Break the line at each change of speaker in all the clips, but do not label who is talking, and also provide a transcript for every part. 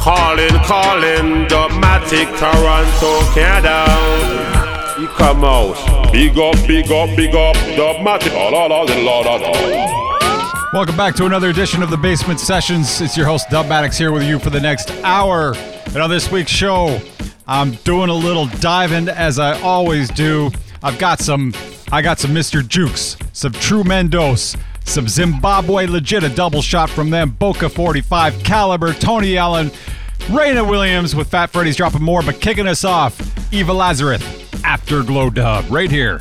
Calling, calling, Dubmatix, Toronto, Canada. You come out. Big up, big up, big up, la.
Welcome back to another edition of the Basement Sessions. It's your host Dubmatix here with you for the next hour. And on this week's show, I'm doing a little diving as I always do. I've got some I got some Mr. Jukes, some True Mendos, some Zimbabwe legit a double shot from them, Boca 45 caliber, Tony Allen, Raina Williams with Fat Freddy's dropping more, but kicking us off, Eva Lazarus, Afterglow Dub, right here.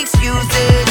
excuses.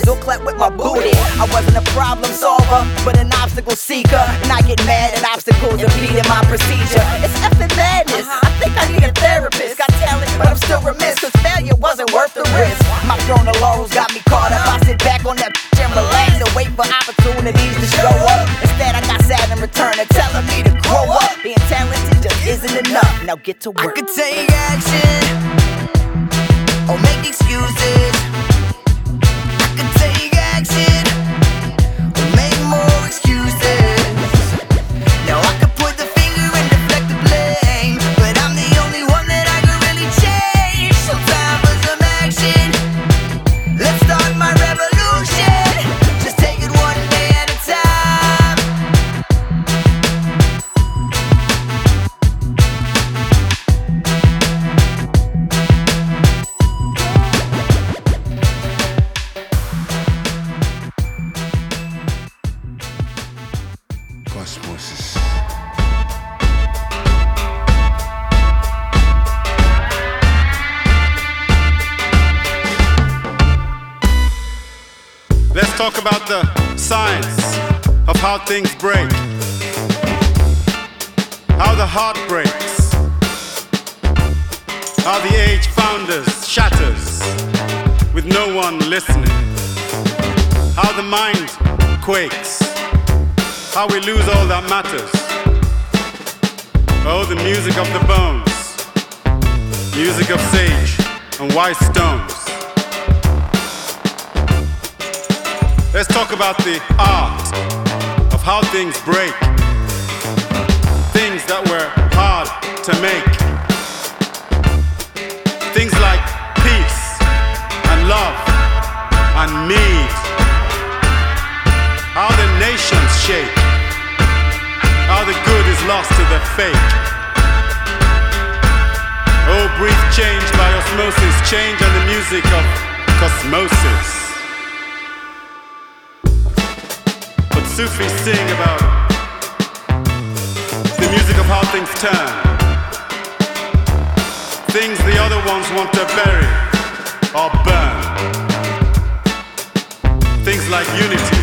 bitches or clap with my booty. I wasn't a problem solver, but an obstacle seeker. And I get mad at obstacles impeding beating my procedure. It's effing madness. Uh-huh. I think I need a therapist. Got talent, but I'm still remiss. Cause failure wasn't worth the risk. My throne of laurels got me caught up. I sit back on that and relax and wait for opportunities to show up. Instead, I got sad in return and telling me to grow up. Being talented just isn't enough. Now get to work. I could take action or make excuses.
talk about the science of how things break, how the heart breaks, how the age founders shatters with no one listening, how the mind quakes, how we lose all that matters. Oh, the music of the bones, music of sage and white stones. Let's talk about the art of how things break. Things that were hard to make. Things like peace and love and need. How the nations shake. How the good is lost to the fake. Oh, brief change by osmosis, change on the music of cosmosis. Sufis sing about the music of how things turn. Things the other ones want to bury or burn. Things like unity,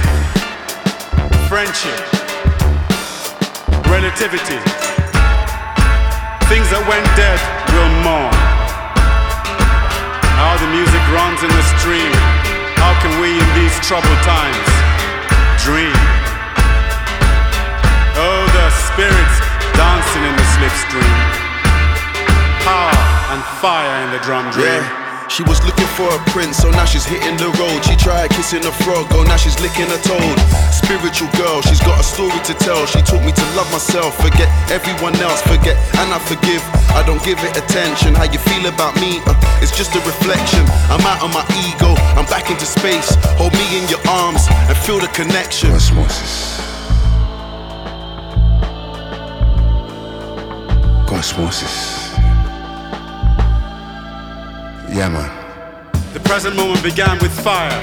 friendship, relativity. Things that when dead will mourn. How the music runs in the stream. How can we in these troubled times dream? The spirits dancing in the slipstream. Power and fire in the drum dream.
Yeah. She was looking for a prince, so now she's hitting the road. She tried kissing a frog, oh now she's licking a toad. Spiritual girl, she's got a story to tell. She taught me to love myself, forget everyone else, forget and I forgive. I don't give it attention. How you feel about me? Uh, it's just a reflection. I'm out of my ego, I'm back into space. Hold me in your arms and feel the connection.
Osmosis. Cosmosis. Yeah, man.
The present moment began with fire,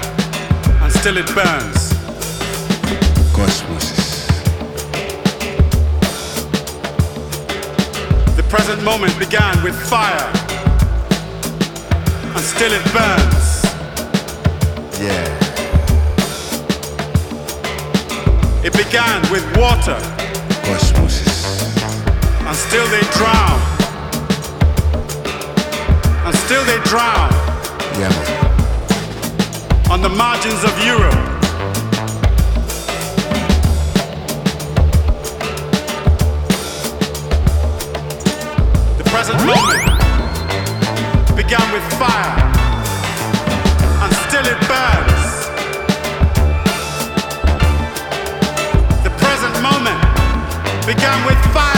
and still it burns.
Cosmosis.
The present moment began with fire, and still it burns.
Yeah.
It began with water,
Cosmosis.
And still they drown. And still they drown
Yeah,
on the margins of Europe. The present moment began with fire, and still it burns. The present moment began with fire,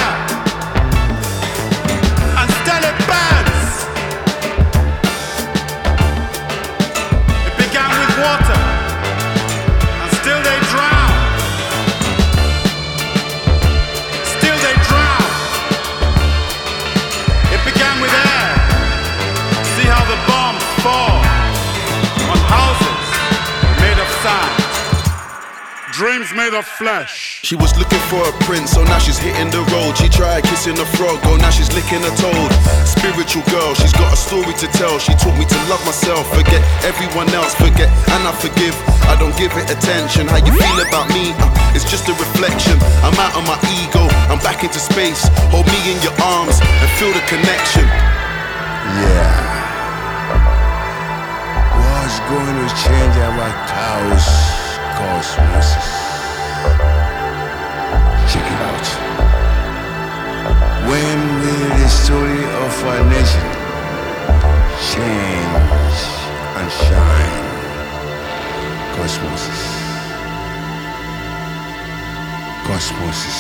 Dreams made of flesh.
She was looking for a prince, so now she's hitting the road. She tried kissing a frog, oh now she's licking a toad. Spiritual girl, she's got a story to tell. She taught me to love myself, forget everyone else, forget and I forgive. I don't give it attention. How you feel about me? Uh, it's just a reflection. I'm out of my ego, I'm back into space. Hold me in your arms and feel the connection.
Yeah. What's going to change our chaos cosmosis? Check it out. When will the story of our nation change and shine? Cosmosis. Cosmosis.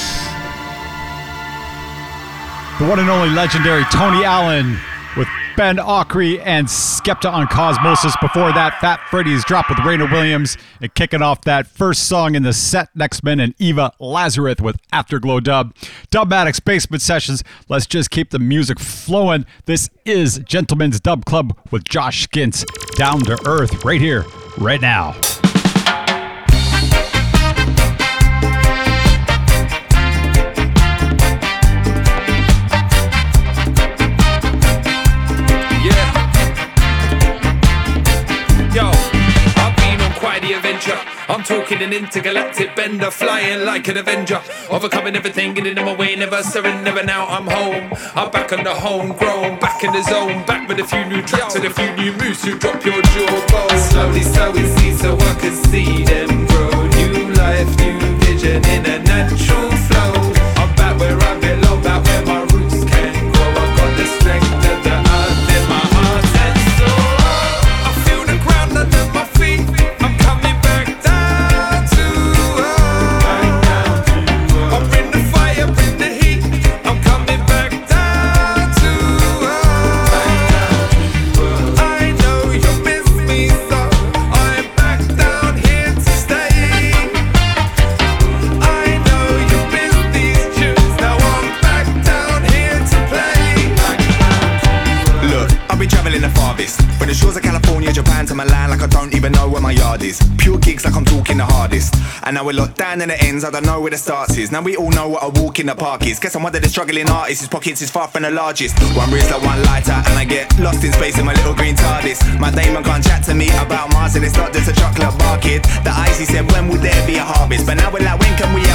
The one and only legendary Tony Allen with Ben Okri and Skepta on Cosmosis. Before that, Fat Freddy's drop with Raina Williams. And kicking off that first song in the set, Next Men and Eva Lazarus with Afterglow Dub. Dubmatix Basement Sessions. Let's just keep the music flowing. This is Gentleman's Dub Club with Josh Skintz. Down to Earth right here, right now.
Talking an intergalactic bender, flying like an avenger, overcoming everything, getting in my way, never surrender. Now I'm home. I'm back on the homegrown, back in the zone, back with a few new tracks and a few new moves to drop your jawbone. Slowly, slowly see so I can see them grow. New life, new vision in a natural flow. Don't even know where my yard is. Pure gigs, like I'm talking the hardest. And now we're locked down in the ends, I don't know where the starts is. Now we all know what a walk in the park is. Guess I'm one of the struggling artists, his pockets is far from the largest. One wrist like one lighter, and I get lost in space in my little green TARDIS. My Damon can't chat to me about Mars, and it's not just a chocolate bar kid. The icy said, when will there be a harvest? But now we're like, when can we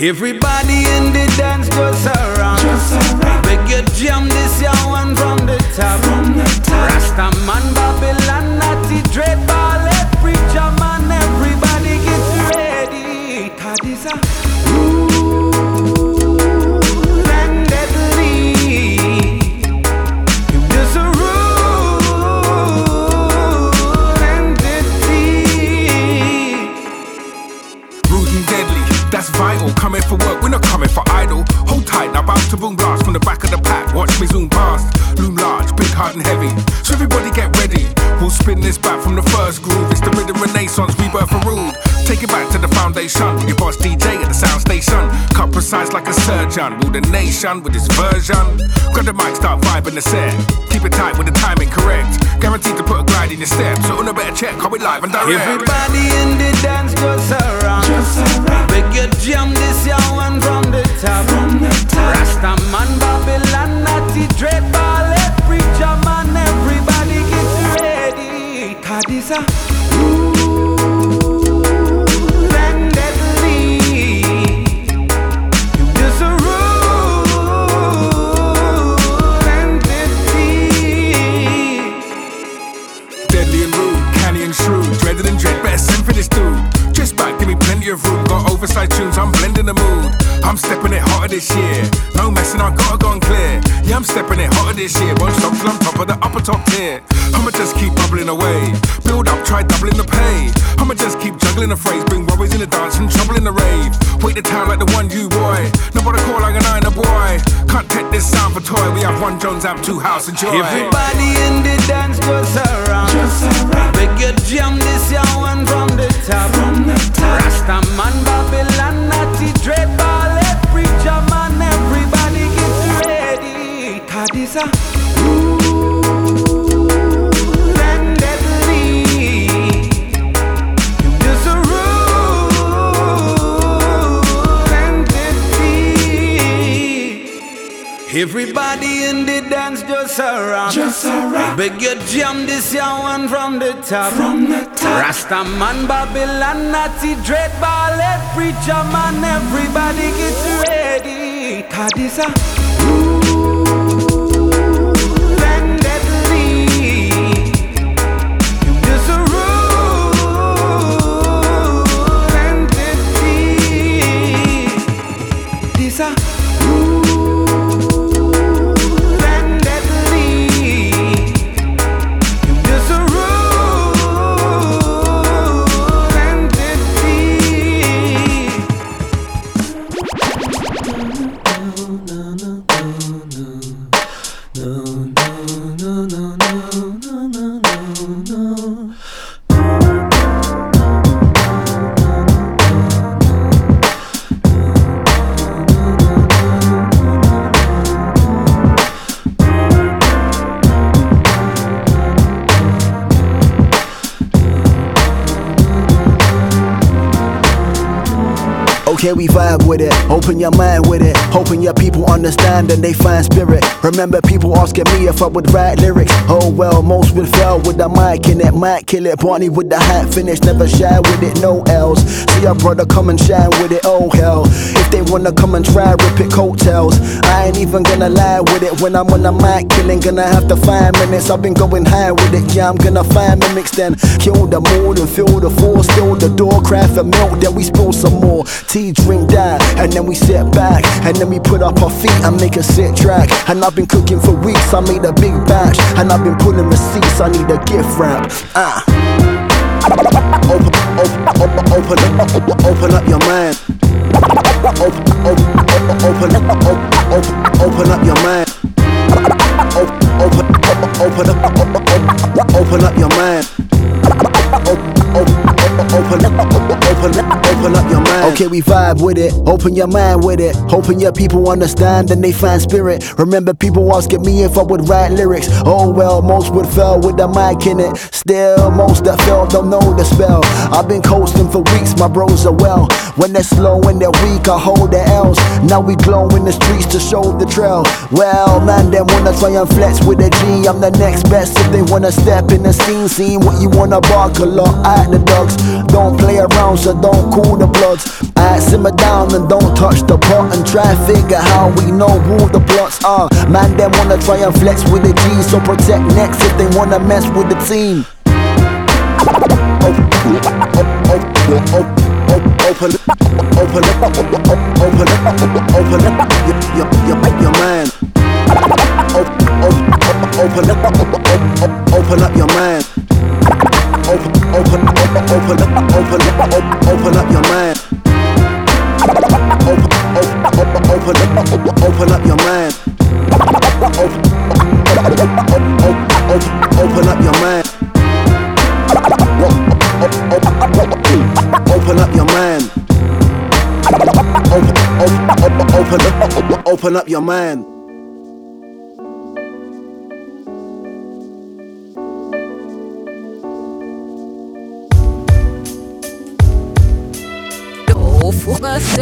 Everybody in the dance just around. Beg you jam this young one from the top. Rasta man, Babylon, Natty, Dread,
the foundation. Your boss DJ at the sound station. Cut precise like a surgeon. Rule the nation with this version. Grab the mic, start vibing the set. Keep it tight with the timing correct. Guaranteed to put a glide in your step. So on a better check, how we live and direct.
Everybody in the dance just around. Beg you jam this young one from the top. Rasta man, Babylon, Natty, Dread, Ballet, Preacher man, everybody get ready. Cause
room, tunes, I'm blending the mood. I'm stepping it hotter this year, no messing, I gotta go and clear. Yeah, I'm stepping stepping it hotter this year. Won't stop till I'm top of the upper top tier. I'ma just keep bubbling away. Build up, try doubling the pay. I'ma just keep juggling the phrase. Bring worries in the dance and trouble in the rave. Wait the town like the one you boy. Nobody call like a nine a boy. Can't take this sound for toy. We have one Jones amp, two house and joy.
Everybody in the dance just around. Just around. Beg you jam this young one from the top. From the top. Rasta man, Babylon, Natty, Dread, ready. Cause this a rule and deadly. A rule and deadly. Everybody in the dance just around.
Just around.
Beg you jam this young one from the top.
From the top.
Rasta man, Babylon, Natty, Dread, Ballet, Preacher man, everybody get ready. Cause this
we vibe with it. Open your mind with it. Hoping your people understand and they find spirit. Remember people asking me if I would write lyrics. Oh well, most would fail with the mic in it. Might kill it. Barney with the hat finish. Never shy with it. No else. See your brother come and shine with it. Oh hell. If they wanna come and try, rip it coattails. I ain't even gonna lie with it. When I'm on the mic killing, gonna have to find minutes. I've been going high with it. Yeah, I'm gonna find mimics then. Kill the mood and feel the force. Still the door, craft a milk. Then we spill some more. Tea, drink that. And then we sit back. And then we put up our feet and make a sick track. And I've been cooking for weeks. I made a big batch. And I've been pulling receipts. I need a gift wrap. Ah. Open, open, open, open, up, open up your mind. Open, open, open, open, open, open up your mind. Open, open, open, open, open up your mind. Open, up, open, open, open up your mind. Okay, we vibe with it. Open your mind with it. Hoping your people understand and they find spirit. Remember, people asking me if I would write lyrics. Oh well, most would fail with the mic in it. Still, most that fail don't know the spell. I've been coasting for weeks, my bros are well. When they're slow and they're weak, I hold the L's. Now we glow in the streets to show the trail. Well, man, them wanna try and flex with a G. I'm the next best if they wanna step in the scene. Seeing what you wanna bark a lot at the dogs. Don't play around, so don't cool the bloods. I simmer down and don't touch the pot and try figure how we know who the plots are. Man, them wanna try and flex with a G, so protect next if they wanna mess with the team. Open, up, open, up, open, up, open, up, open up your, your, your, your mind. Open, open, open, open up your mind. Open, open, open, open, open, up your mind. Open, open, open, open up your mind. Open, open up your mind. Open up your mind. Open, open, open, open up your mind.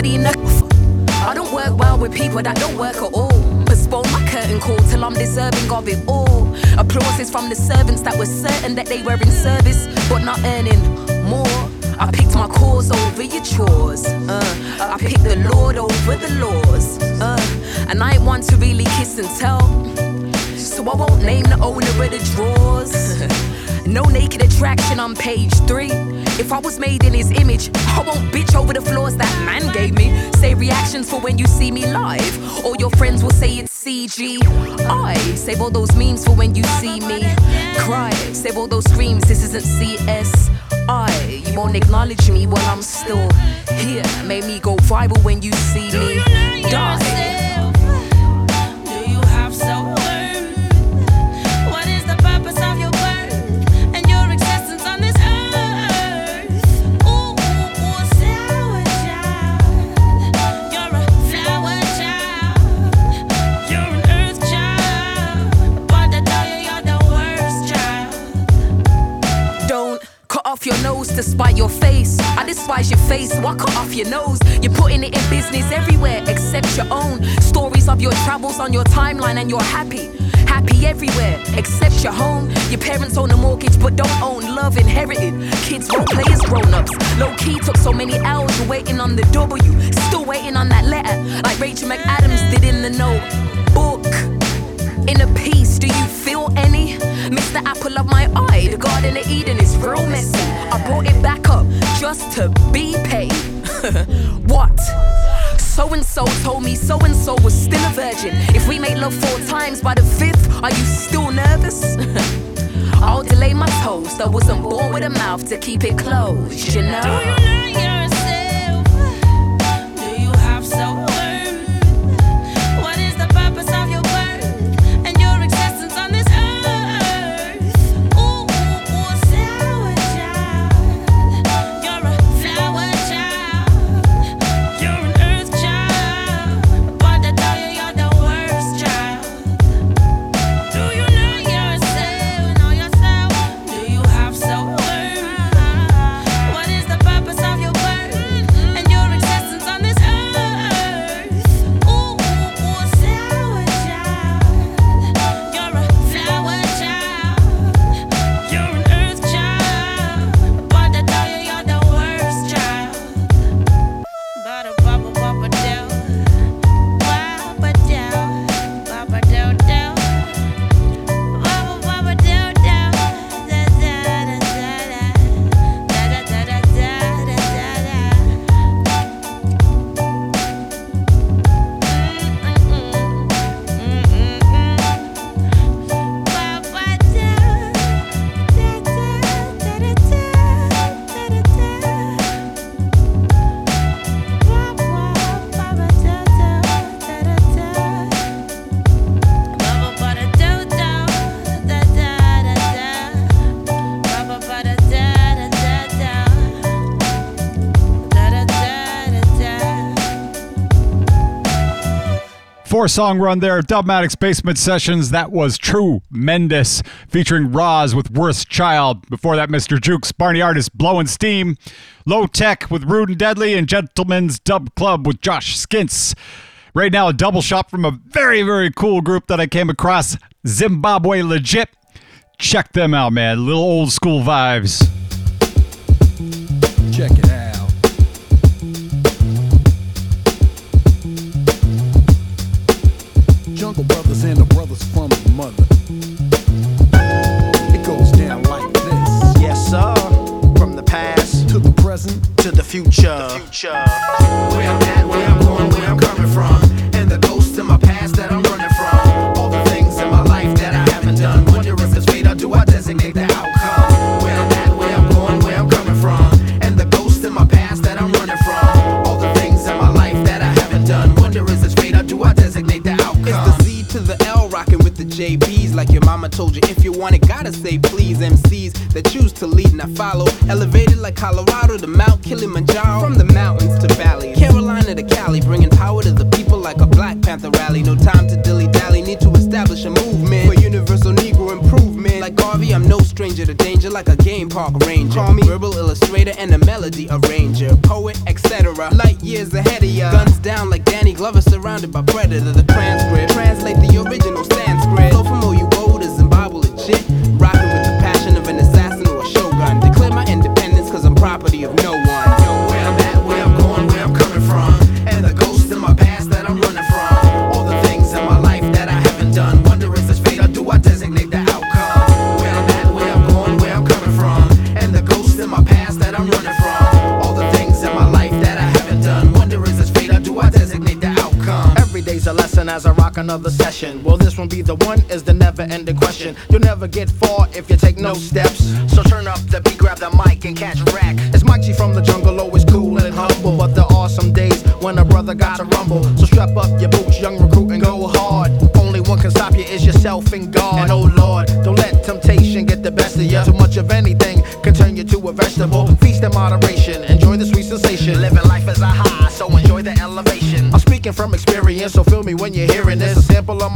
I don't work well with people that don't work at all. Postpone my curtain call till I'm deserving of it all. Applause is from the servants that were certain that they were in service, but not earning more. I picked my cause over your chores. Uh, I picked the Lord over the laws. Uh, and I ain't one to really kiss and tell. I won't name the owner of the drawers. no naked
attraction on page three. If I was made in his image, I won't bitch over the flaws that man gave me. Say reactions for when you see me live. All your friends will say it's CG. I save all those memes for when you see me cry. Save all those screams, this isn't CS. I, you won't acknowledge me while I'm still here. Made me go viral when you see me die. Your nose to spite your face. I despise your face, so I cut off your nose. You're putting it in business everywhere except your own. Stories of your travels on your timeline, and you're happy. Happy everywhere except your home. Your parents own a mortgage but don't own love inherited. Kids don't play as grown ups. Low key took so many hours, you're waiting on the W. Still waiting on that letter, like Rachel McAdams did in the notebook in a piece. Do you feel any? Mr. Apple of my eye, the Garden of Eden is real messy. I brought it back up just to be paid. what? So and so told me so and so was still a virgin. If we made love four times by the fifth, are you still nervous? I'll delay my toast. I wasn't born with a mouth to keep it closed, you know.
Four song run there, Dubmatix Basement Sessions. That was True Mendes featuring Roz with Worst Child. Before that, Mr. Jukes, Barney Artist, Blowing Steam. Low Tech with Rude and Deadly, and Gentleman's Dub Club with Josh Skintz. Right now, a double shot from a very, very cool group that I came across, Zimbabwe Legit. Check them out, man. Little old school vibes.
Check it brothers from the mother. It goes down like this.
Yes, sir. From the past
to the present
to the future. The future.
Colorado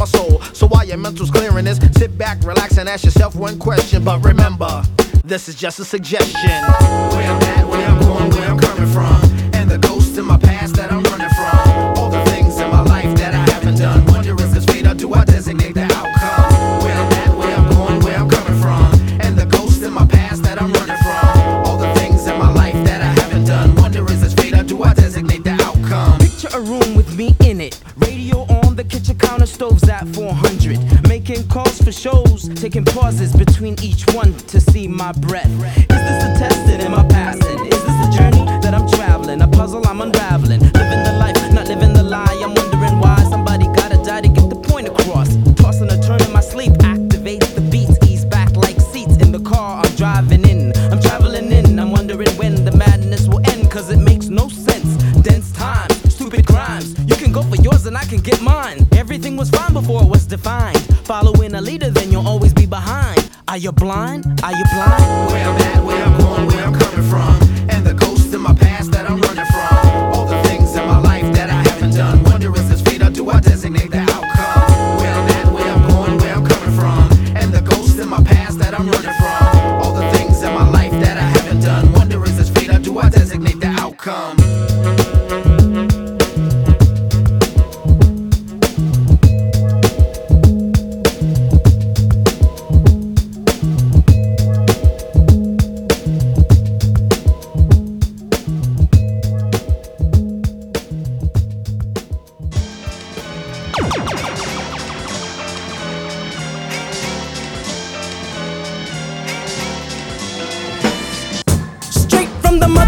my
soul, so while your mental's clearing this, sit back, relax, and ask yourself one question. But remember, this is just a suggestion.
Where I'm at, where I'm going, where I'm coming from.
Breath.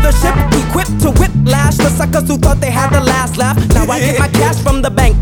Mothership, equipped to whip lash the suckers who thought they had the last laugh. Now I get my cash from the bank.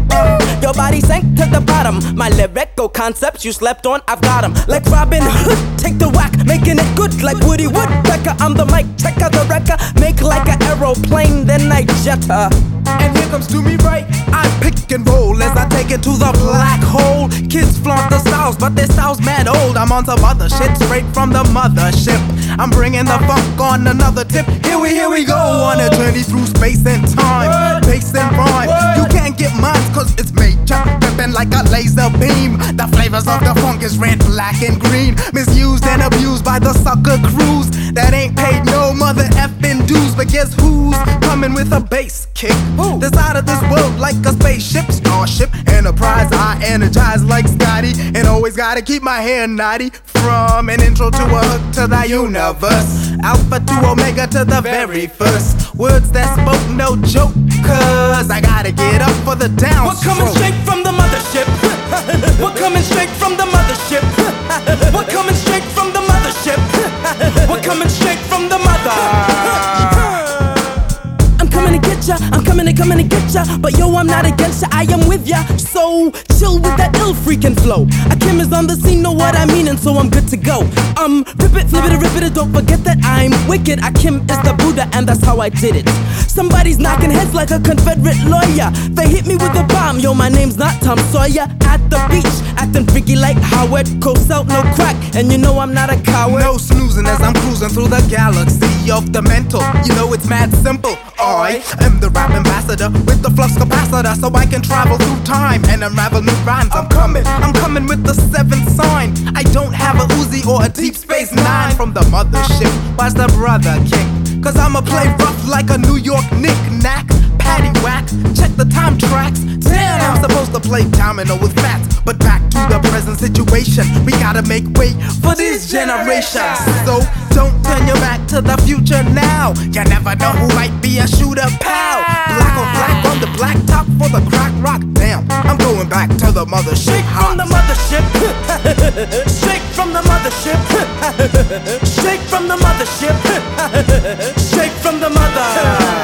Your body sank to the bottom. My lyrical concepts you slept on, I've got 'em. Like Robin Hood, take the whack, making it good like Woody Woodpecker. I'm the mic, check out the wrecker, make like an aeroplane, then I jet her.
And here comes to me right. I pick and roll as I take it to the black hole. Kids flaunt the styles, but their styles mad old. I'm on some other shit straight from the mothership. I'm bringing the funk on another tip. Here we, here we go on a journey through space and time. Bass and rhyme. You can't get mine cause it's major. Ripping like a laser beam. The flavors of the funk is red, black, and green. Misused and abused by the sucker crews that ain't paid no mother effing dues. But guess who's coming with a bass kick? This out of this world like a spaceship, starship, enterprise. I energize like Scotty, and always gotta keep my hair naughty. From an intro to a hook to the universe, alpha to omega to the very first. Words that spoke no joke, cause I gotta get up for the down.
We're coming straight from the mothership. We're coming straight from the mothership. We're coming straight from the mothership. We're coming straight from the mother. Ya, I'm coming to coming to get ya. But yo, I'm not against ya, I am with ya. So chill with that ill freaking flow. Akim is on the scene, know what I mean, and so I'm good to go. Um, rip it, flip it, rip it, and don't forget that I'm wicked. Akim is the Buddha, and that's how I did it. Somebody's knocking heads like a Confederate lawyer. They hit me with a bomb, yo, my name's not Tom Sawyer. At the beach, acting freaky like Howard. Coast out, no crack, and you know I'm not a coward.
No snoozing as I'm cruising through the galaxy of the mental. You know it's mad simple. I am the rap ambassador with the flux capacitor, so I can travel through time and unravel new rhymes. I'm coming, I'm coming with the seventh sign. I don't have a Uzi or a Deep Space Nine from the mothership. Watch the brother kick. Cause I'ma play rough like a New York knick-knack. Patty whack, check the time tracks. Damn, I'm supposed to play domino with fats. But back situation, we gotta make way for this generation. So don't turn your back to the future now. You never know who might be a shooter, pal. Black on black on the black top for the crack rock. Damn, I'm going back to the mothership.
From the mothership, straight from the mothership, straight from the mothership, straight from the mother.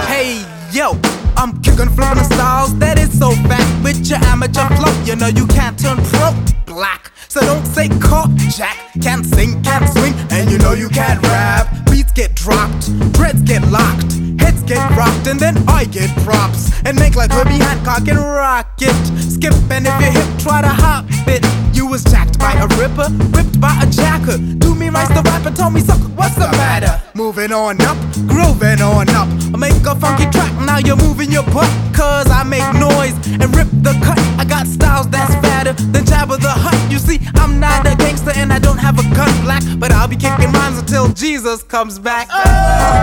Hey, yo, I'm kicking, the styles that is so fat. With your amateur flow, you know you can't turn pro black. So don't say caught jack. Can't sing, can't swing, and you know you can't rap. Beats get dropped, dreads get locked, heads get rocked, and then I get props. And make like Herbie Hancock and rock it. Skip, and if you hip, try to hop it. You was jacked by a ripper, ripped by a jacker. Do me right, the rapper told me, sucker, what's the matter? Moving on up, grooving on up. I make a funky track, now you're moving your butt. Cause I make noise and rip the cut. I got styles that's fatter than Jabba the Hutt. You see, I'm not a gangster and I don't have a gun black. But I'll be kicking rhymes until Jesus comes back. Oh,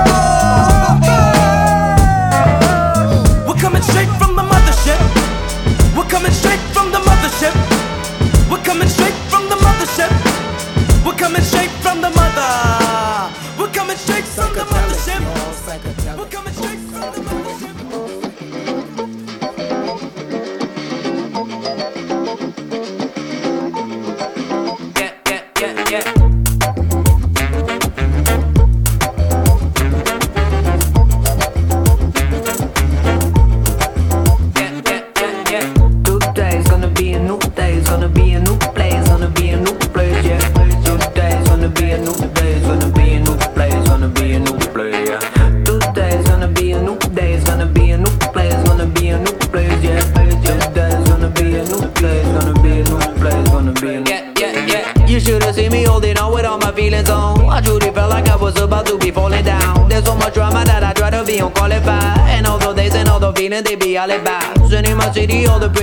oh, oh. We're coming straight from the mothership. We're coming straight from the mothership. We're coming straight from the mothership. We're coming straight from the
mother.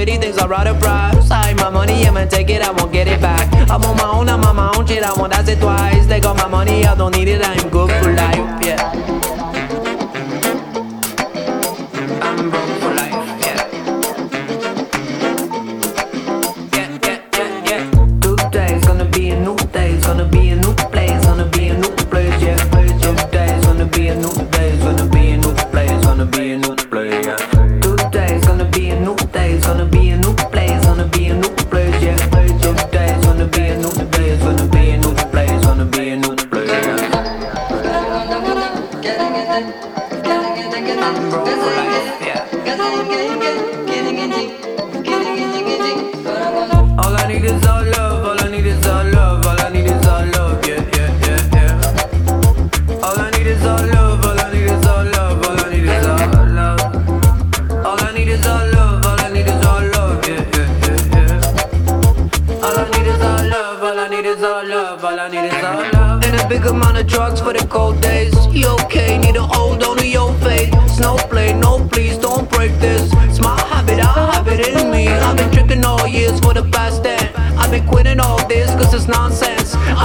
Pretty things I rather price. I my money, I'ma take it, I won't get it back. I'm on my own, I'm on my own shit, I won't ask it twice. They got my money, I don't need it, I'm good for life, yeah.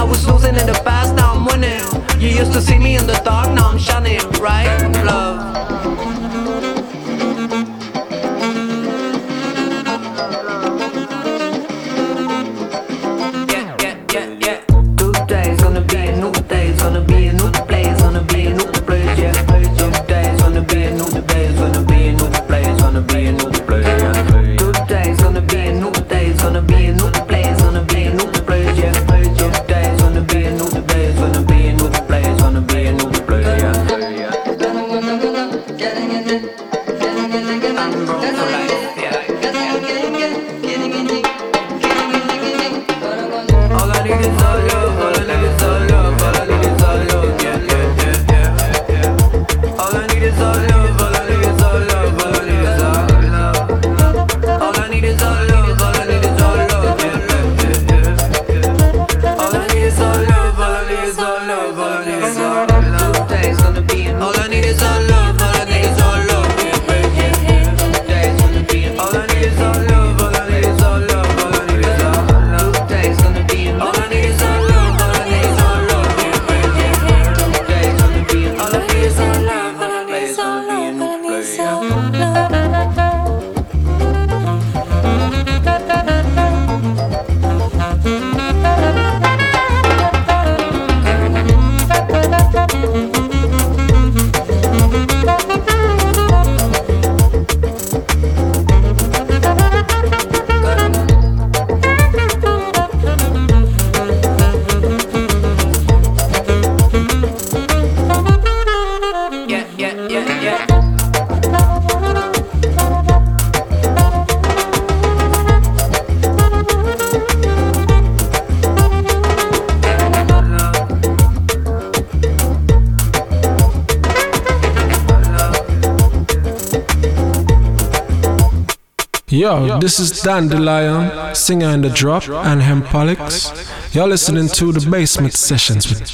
Was losing in the past, now I'm winning. You used to see me in the dark, now I'm shining, right? Love.
Yo, this is Dandelion, singer in the drop, and Hempolix. You're listening to the Basement Sessions with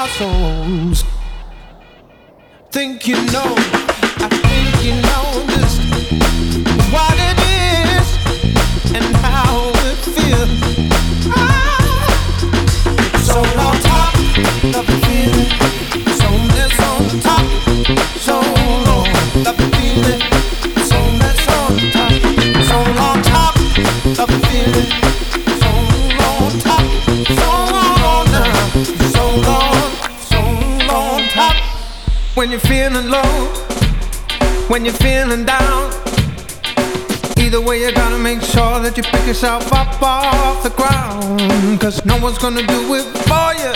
passam Dubmatix.
yourself up off the ground. Cause no one's gonna do it for you.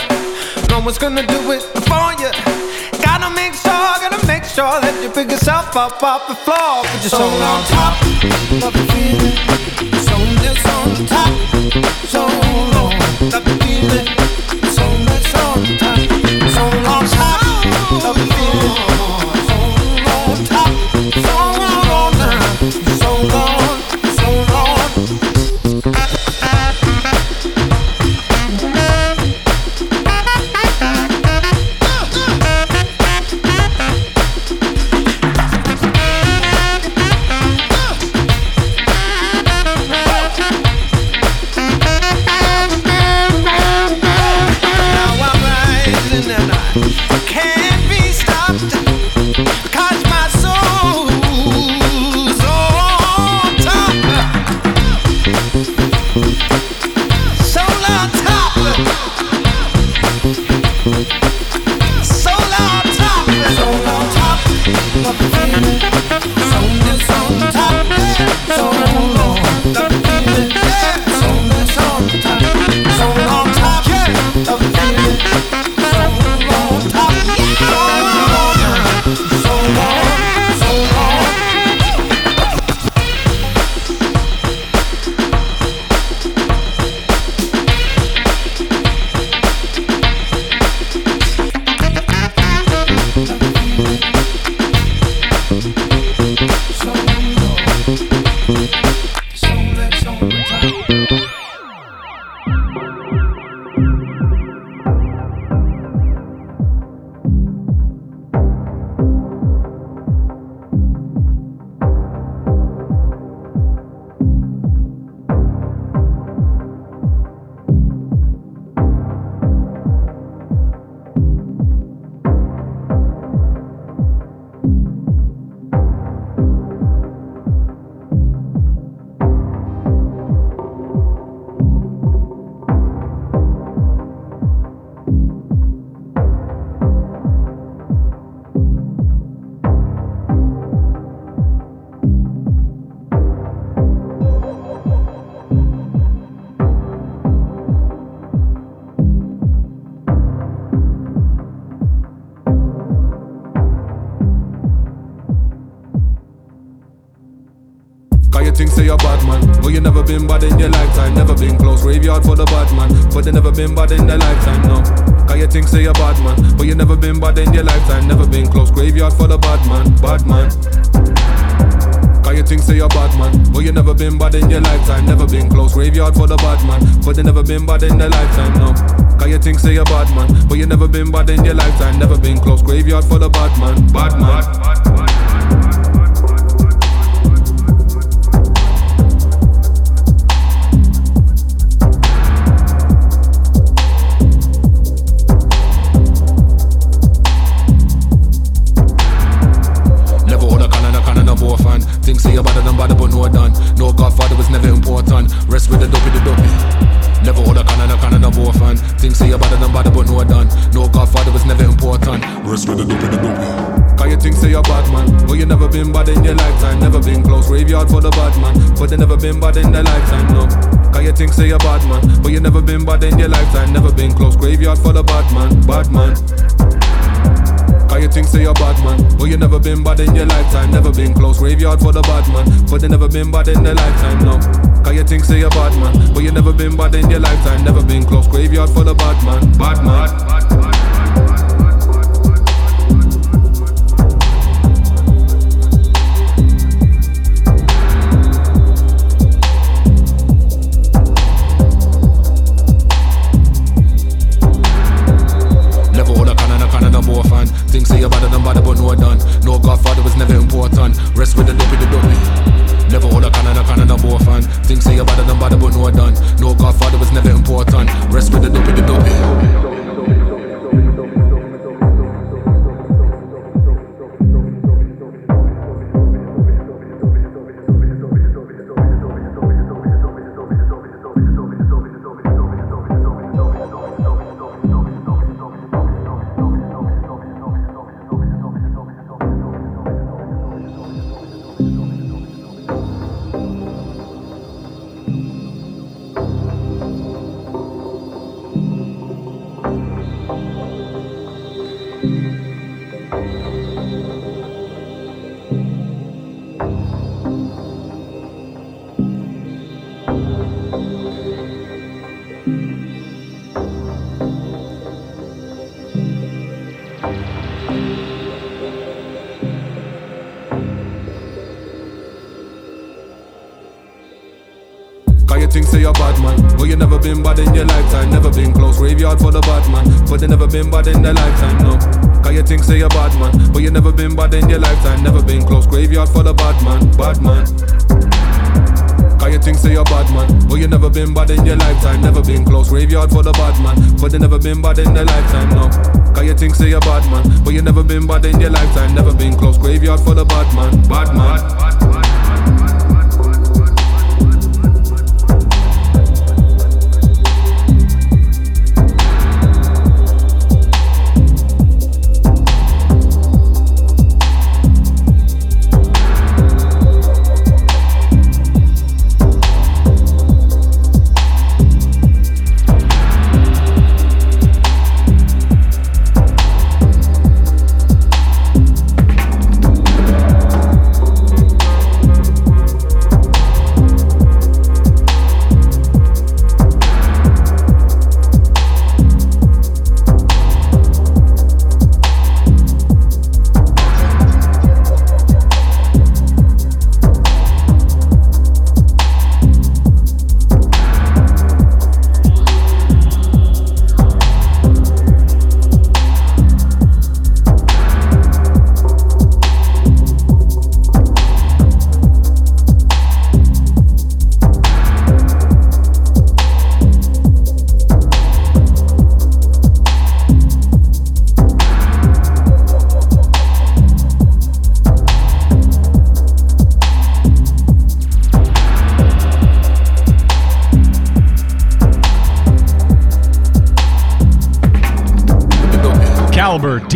No one's gonna do it for you. Gotta make sure, gotta make sure that you pick yourself up off the floor. Put your soul on top of the feeling. Soul on top. Soul on the feeling. been bad in their lifetime. Never been close. Graveyard
for the bad man. But they never been bad in their lifetime, no. Cause you think say you're bad man. But you never been bad in your lifetime. Never been close. Graveyard for the bad man. Bad man. Cause you think say you're bad man But you never been bad in your lifetime Never been close Graveyard for the bad man But they never been bad in their lifetime, no Cause you think say you're bad man But you never been bad in your lifetime Never been close Graveyard for the bad man Bad man, bad, bad, bad, You're bad man, but you never been bad in your lifetime. Never been close. Graveyard for the bad man, but they never been bad in their lifetime. No. Cause you think say you're bad man, but you never been bad in your lifetime. Never been close. Graveyard for the bad man, bad man. Cause you think say you're bad man. But you never been bad in your lifetime. Never been close. Graveyard for the bad man. But they never been bad in their lifetime, no. Cause you think say you're bad man. But you never been bad in your lifetime. Never been close. Graveyard for the bad man. Bad man, bad, bad, bad. Your lifetime, never been close graveyard for the bad man. But they never been bad in their lifetime, no. Cause you think say you're bad man, but you never been bad in your lifetime, never been close graveyard for the bad man, bad man. Cause you think say you're bad man, but you never been bad in your lifetime, never been close graveyard for the bad man. But they never been bad in their lifetime, no. Cause you think say you're bad man, but you never been bad in your lifetime, never been close graveyard for the bad man, bad man. Bad, bad, bad.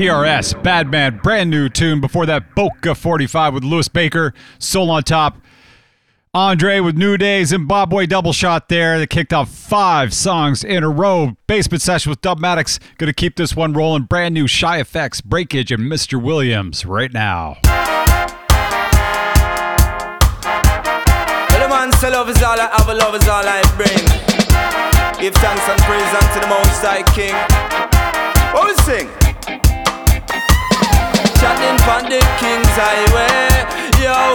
TRS, Bad Man, brand new tune. Before that, Boca 45 with Louis Baker, Soul on top. Andre with New Days, Zimbabwe double shot there. They kicked off five songs in a row. Basement session with Dubmatix. Gonna keep this one rolling. Brand new Shy FX, Breakage, and Mr. Williamz right now.
Well, man, say love is all I have, love is all I bring. Give thanks and praise unto the Most High King. What we sing? Chatting from the King's Highway. Yo,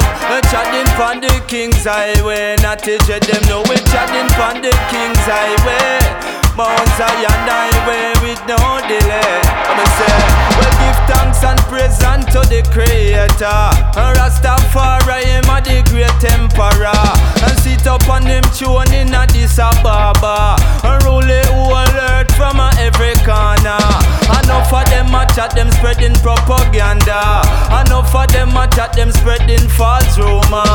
chatting from the King's Highway. Not to them know we chatting from the King's Highway. Mount Zion Highway with no delay. Let me say, well, give thanks and praise unto the Creator. Rastafari, him a the great emperor. And sit up on them tune in Addis Ababa. And rule the whole earth from every corner. Enough of them a chat, them spreading propaganda. Enough of them a chat, them spreading false rumor.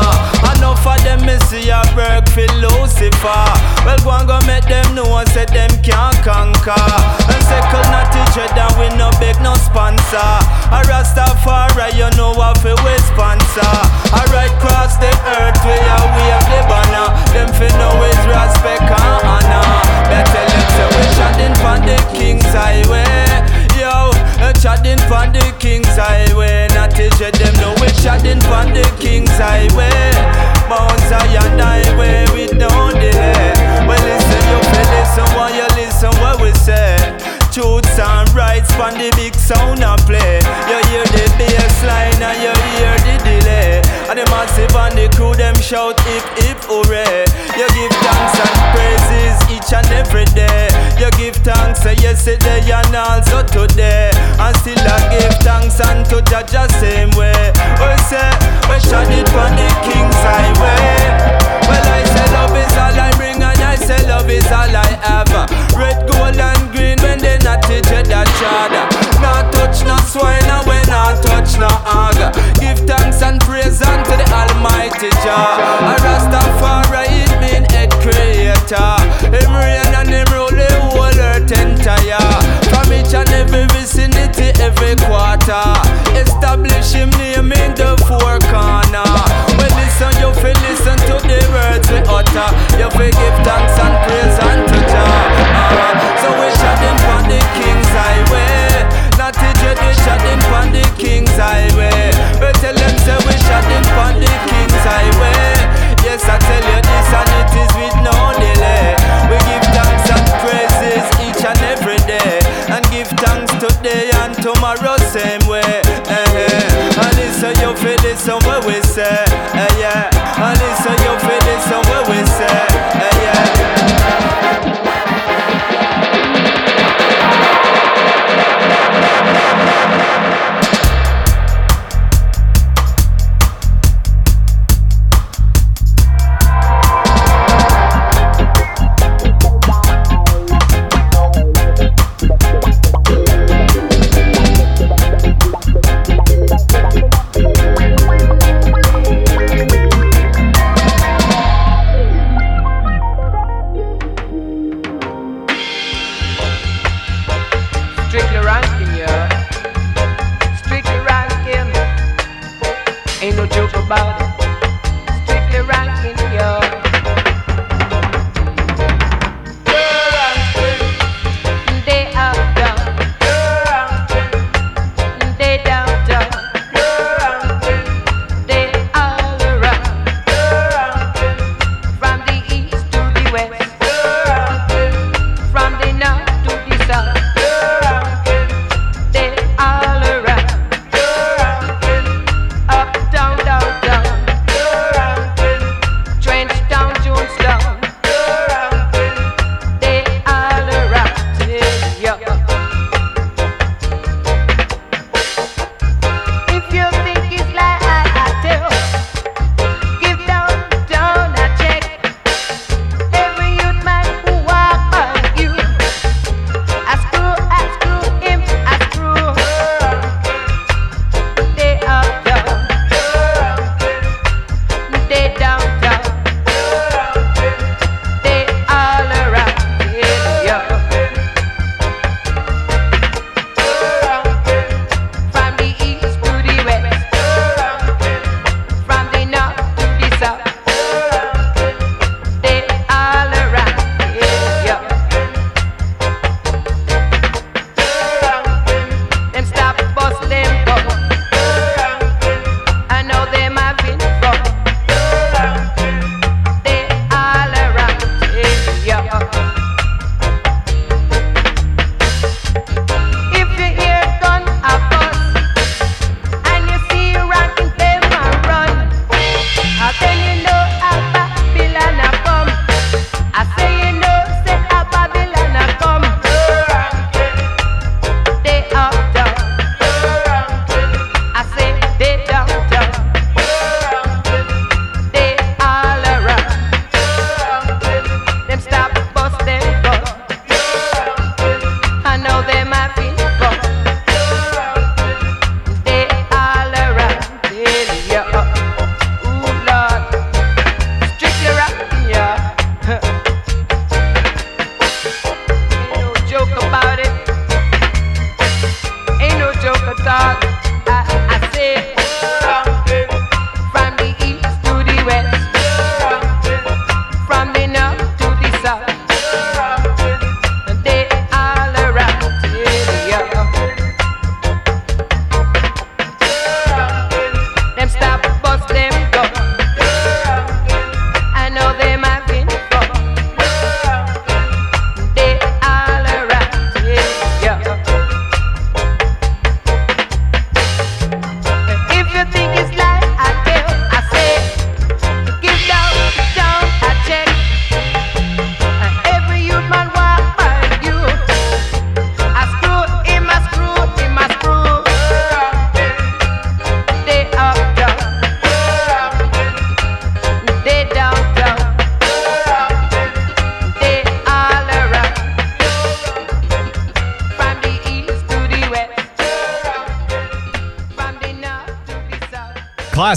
Enough of them me see a work for Lucifer. Well, go and go make them know and say them can't conquer. Them second not each other, we no beg no sponsor. A Rastafari, you know what we sponsor. I ride cross the earth, we are wave the banner. Them fi know is respect and honor. Better them say we chatting from the King's Highway. Yo, uh, chatting from the King's Highway. Not to jet them know we chatting from the King's Highway. Mount Zion Highway, we don't delay. Well, listen, while you listen what we say. Truths and rights from the big sound and play. You hear the bass line and you hear the delay. And the massive and the crew them shout hip hip hooray. You give thanks and praises each and every day. You give thanks uh, yesterday and also today. And still I give thanks unto Judge the same way. We say we shine it from the King's Highway. Well I say love is all I bring and I say love is all I have. Red, gold and green when they not it that chada. Not touch no swine and we not touch no hog. Give thanks and praise unto the Almighty Jah. A Rastafari it mean head creator. Him reign and him rule the whole earth entire. From each and every vicinity, every quarter. Establish him name in the four corner. We. You give thanks and praise unto Jah. Uh, so we shouting on the King's Highway. Not to jet, we shouting on the King's Highway. We tell them say we shouting on the King's Highway. Yes, I tell you this and it is with no delay. We give thanks and praises each and every day. And give thanks today and tomorrow same way. Eh-eh. And listen, you feel listen what we say. Yeah. And listen, you feel listen what we say. Yeah.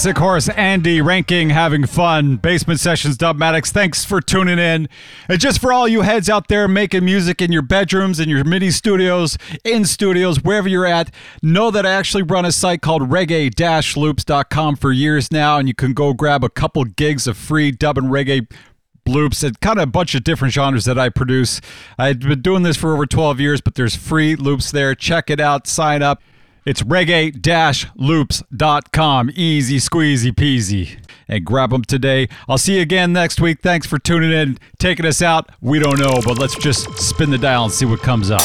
Classic Horace Andy ranking, having fun. Basement Sessions, Dubmatix. Thanks for tuning in. And just for all you heads out there making music in your bedrooms, in your mini studios, in studios, wherever you're at, know that I actually run a site called reggae loops.com for years now, and you can go grab a couple gigs of free dub and reggae loops and kind of a bunch of different genres that I produce. I've been doing this for over 12 years, but there's free loops there. Check it out, sign up. It's reggae-loops.com. Easy squeezy peasy. And grab them today. I'll see you again next week. Thanks for tuning in, taking us out. We don't know, but let's just spin the dial and see what comes up.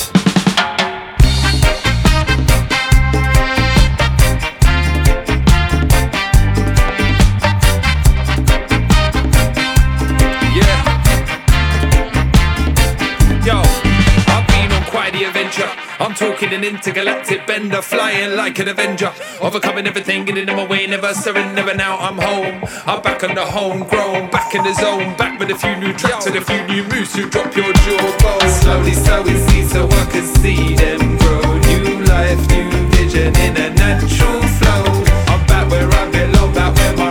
I'm an intergalactic bender, flying like an avenger, overcoming everything, getting in my way, never surrender. Now I'm home. I'm back on the homegrown, back in the zone, back with a few new tracks and a few new moves to drop your jawbone. Slowly sowing seeds so I can see them grow. New life, new vision in a natural flow. I'm back where I belong, back where my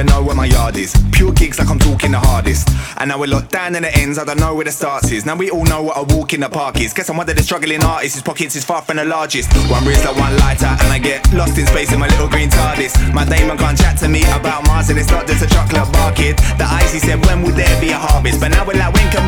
even know where my yard is. Pure gigs, like I'm talking the hardest. And now we're locked down in the ends, I don't know where the starts is. Now we all know what a walk in the park is. Guess I'm one of the struggling artists, his pockets is far from the largest. One wrist like one lighter, and I get lost in space in my little green TARDIS. My Damon can't chat to me about Mars, and it's not just a chocolate bar kid. The icy said, when will there be a harvest? But now we're like, when can